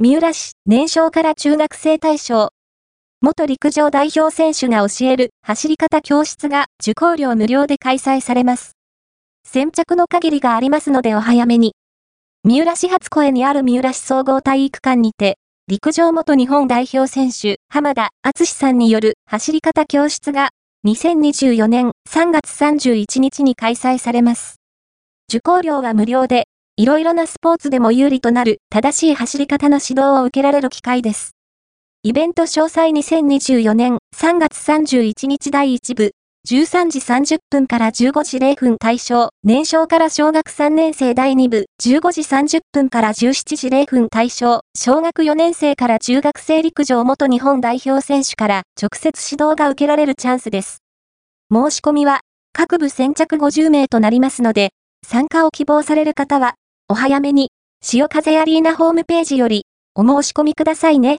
三浦市、年少から中学生対象。元陸上代表選手が教える走り方教室が受講料無料で開催されます。先着の限りがありますのでお早めに。三浦市初声にある三浦市総合体育館にて、陸上元日本代表選手、浜田敦さんによる走り方教室が、2024年3月31日に開催されます。受講料は無料で、いろいろなスポーツでも有利となる正しい走り方の指導を受けられる機会です。イベント詳細2024年3月31日第1部13時30分から15時0分対象、年少から小学3年生第2部、15時30分から17時0分対象、小学4年生から中学生陸上元日本代表選手から直接指導が受けられるチャンスです。申し込みは、各部先着50名となりますので、参加を希望される方は、お早めに、潮風アリーナホームページより、お申し込みくださいね。